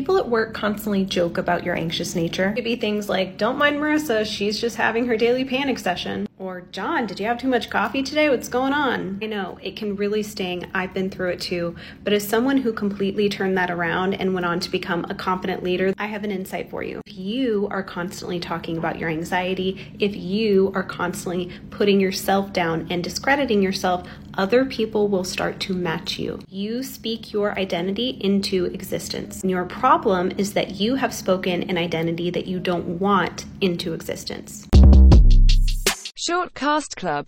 People at work constantly joke about your anxious nature. It could be things like, don't mind Marissa, she's just having her daily panic session. John, did you have too much coffee today? What's going on? I know, it can really sting. I've been through it too. But as someone who completely turned that around and went on to become a confident leader, I have an insight for you. If you are constantly talking about your anxiety, if you are constantly putting yourself down and discrediting yourself, other people will start to match you. You speak your identity into existence. And your problem is that you have spoken an identity that you don't want into existence. Short Cast Club